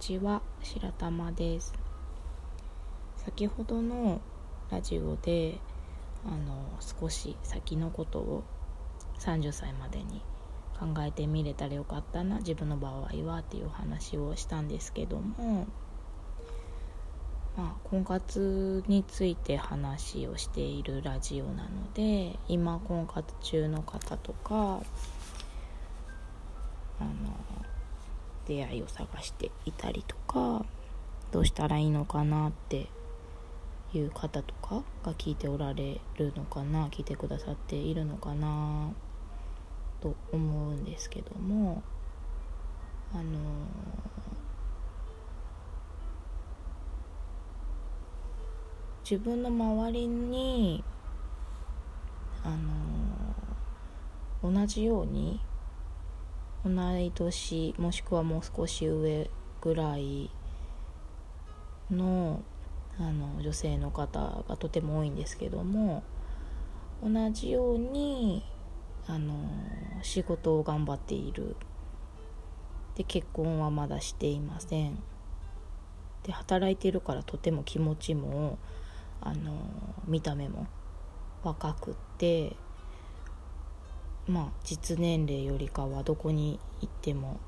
ちは白玉です。先ほどのラジオであの少し先のことを30歳までに考えてみれたらよかったな自分の場合はっていうお話をしたんですけども、まあ、婚活について話をしているラジオなので今婚活中の方とかあの出会いを探していたりとかどうしたらいいのかなっていう方とかが聞いておられるのかな聞いてくださっているのかなと思うんですけどもあの自分の周りにあの同じように同い年もしくはもう少し上ぐらいのあの女性の方がとても多いんですけども同じようにあの仕事を頑張っている。で結婚はまだしていません。で働いてるからとても気持ちもあの見た目も若くってまあ実年齢よりかはどこに行っても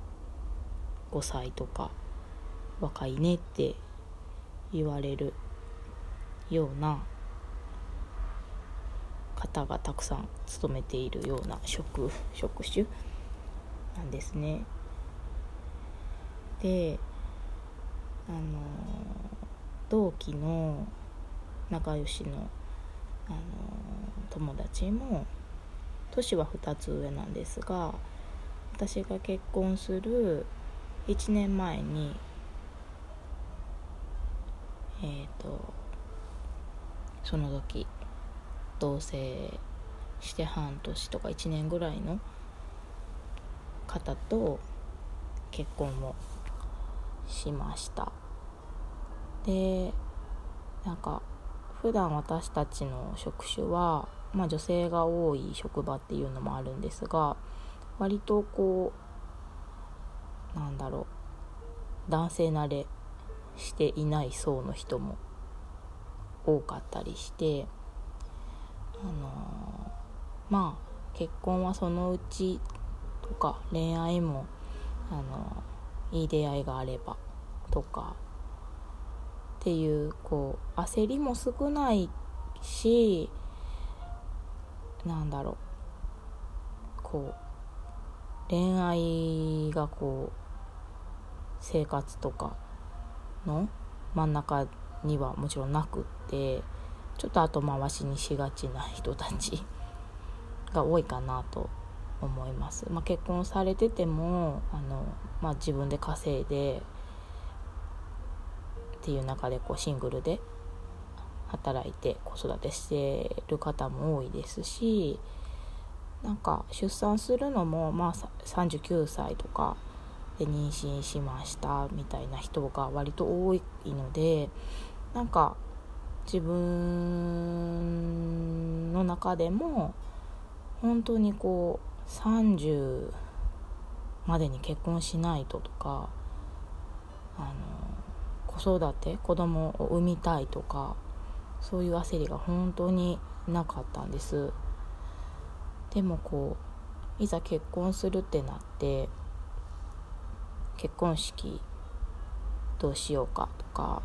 5歳とか若いねって言われるような方がたくさん勤めているような職職種なんですね。であの同期の仲良しのあの友達も年は2つ上なんですが私が結婚する1年前にえっ、ー、とその時同棲して半年とか1年ぐらいの方と結婚をしました。でなんか普段私たちの職種はまあ、女性が多い職場っていうのもあるんですが割とこうなんだろう男性慣れしていない層の人も多かったりしてあのまあ結婚はそのうちとか恋愛もあのいい出会いがあればとかっていうこう焦りも少ないしなんだろう。こう恋愛がこう生活とかの真ん中にはもちろんなくってちょっと後回しにしがちな人たち が多いかなと思います、まあ、結婚されててもあの、まあ、自分で稼いでっていう中でこうシングルで働いて子育てしてる方も多いですしなんか出産するのもまあ39歳とかで妊娠しましたみたいな人が割と多いのでなんか自分の中でも本当にこう30までに結婚しないととかあの子育て子供を産みたいとかそういう焦りが本当になかったんです。でもこういざ結婚するってなって結婚式どうしようかとか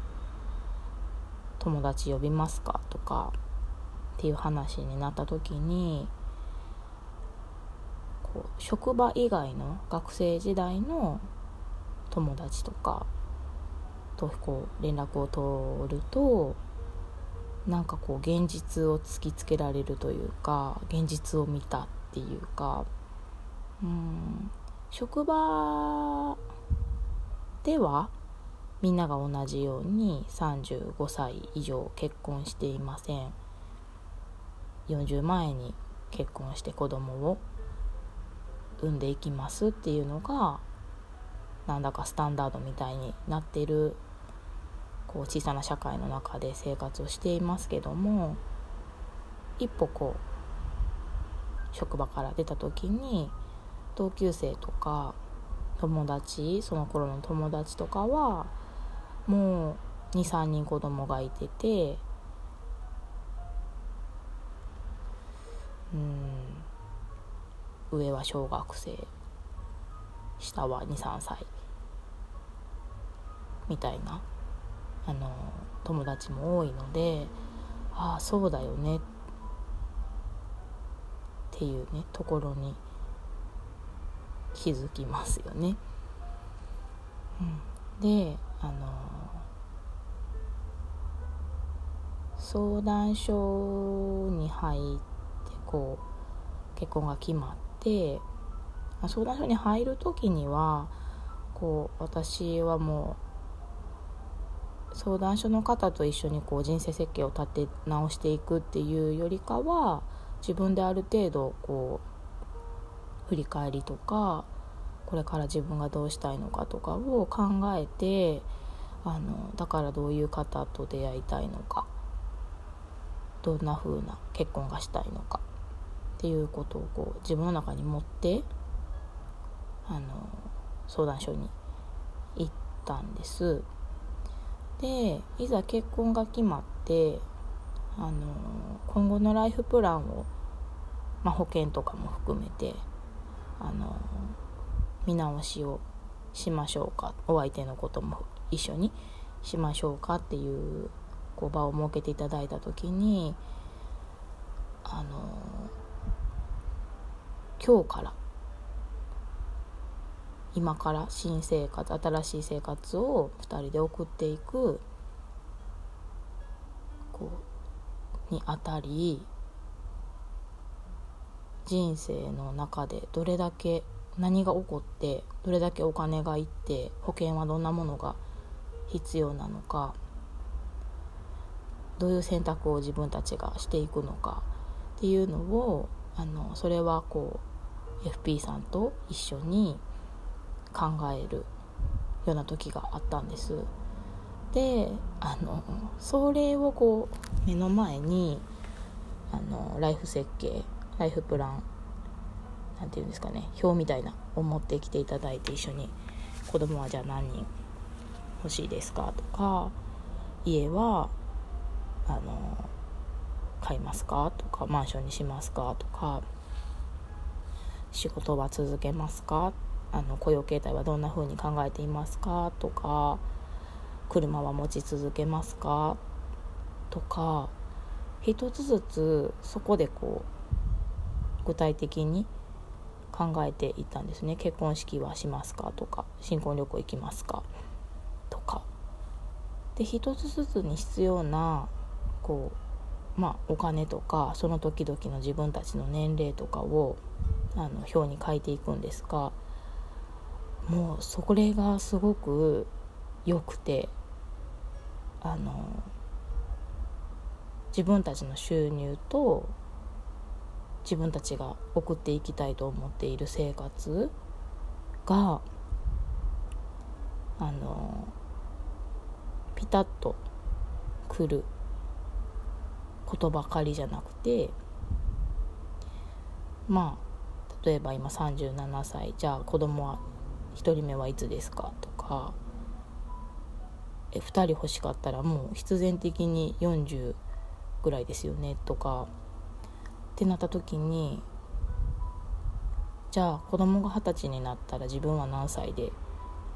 友達呼びますかとかっていう話になった時にこう職場以外の学生時代の友達とかとこう連絡を取るとなんかこう現実を突きつけられるというか現実を見たっていうかうん職場ではみんなが同じように35歳以上結婚していません。40前に結婚して子供を産んでいきますっていうのがなんだかスタンダードみたいになってるこう小さな社会の中で生活をしていますけども一歩こう職場から出た時に同級生とか友達その頃の友達とかはもう23人子供がいててうん上は小学生下は23歳みたいなあの友達も多いのでああそうだよねっていうねところに気づきますよね。うん、であの相談所に入ってこう結婚が決まって相談所に入る時にはこう私はもう相談所の方と一緒にこう人生設計を立て直していくっていうよりかは自分である程度こう振り返りとかこれから自分がどうしたいのかとかを考えてあのだからどういう方と出会いたいのかどんな風な結婚がしたいのかっていうことをこう自分の中に持ってあの相談所に行ったんです。でいざ結婚が決まってあの今後のライフプランを、まあ、保険とかも含めてあの見直しをしましょうかお相手のことも一緒にしましょうかっていうこう場を設けていただいた時にあの今日から今から新生活新しい生活を2人で送っていくこうにあたり人生の中でどれだけ何が起こってどれだけお金がいって保険はどんなものが必要なのかどういう選択を自分たちがしていくのかっていうのをあのそれはこう FP さんと一緒に考えるような時があったんです。であのそれをこう目の前にあのライフ設計ライフプランなんていうんですかね表みたいなを持ってきていただいて一緒に子供はじゃあ何人欲しいですかとか家はあの買いますかとかマンションにしますかとか仕事は続けますかあの雇用形態はどんな風に考えていますか？とか車は持ち続けますか？とか一つずつそこでこう具体的に考えていったんですね。結婚式はしますか？とか新婚旅行行きますか？とか。で一つずつに必要なこうまあお金とかその時々の自分たちの年齢とかをあの表に書いていくんですがもうそれがすごく良くてあの自分たちの収入と自分たちが送っていきたいと思っている生活があのピタッとくることばかりじゃなくてまあ例えば今37歳じゃあ子供は1人目はいつですか？とかえ2人欲しかったらもう必然的に40ぐらいですよね？とかってなった時にじゃあ子供が二十歳になったら自分は何歳で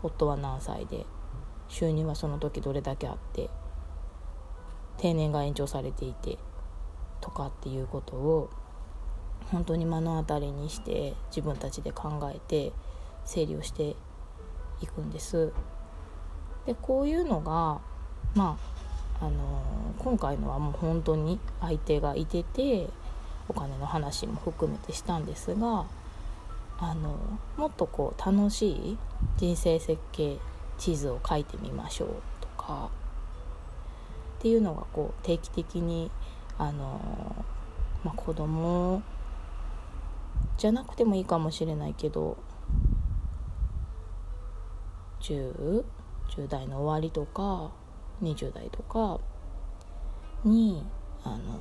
夫は何歳で収入はその時どれだけあって定年が延長されていて？とかっていうことを本当に目の当たりにして自分たちで考えて整理をしていくんです。でこういうのがまああの今回のはもう本当に相手がいててお金の話も含めてしたんですがあのもっとこう楽しい人生設計地図を書いてみましょうとかっていうのがこう定期的にあの、まあ、子供じゃなくてもいいかもしれないけど 10, 10代の終わりとか20代とかにあの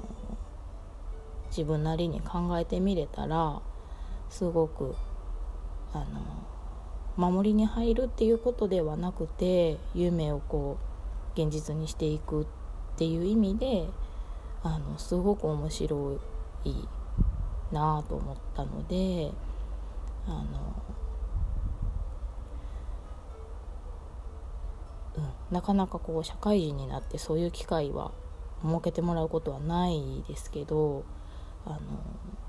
自分なりに考えてみれたらすごくあの守りに入るっていうことではなくて夢をこう現実にしていくっていう意味であのすごく面白いなと思ったのであの、なかなかこう社会人になってそういう機会は設けてもらうことはないですけどあの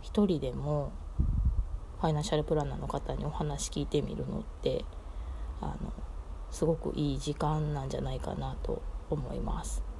一人でもファイナンシャルプランナーの方にお話聞いてみるのってあのすごくいい時間なんじゃないかなと思います。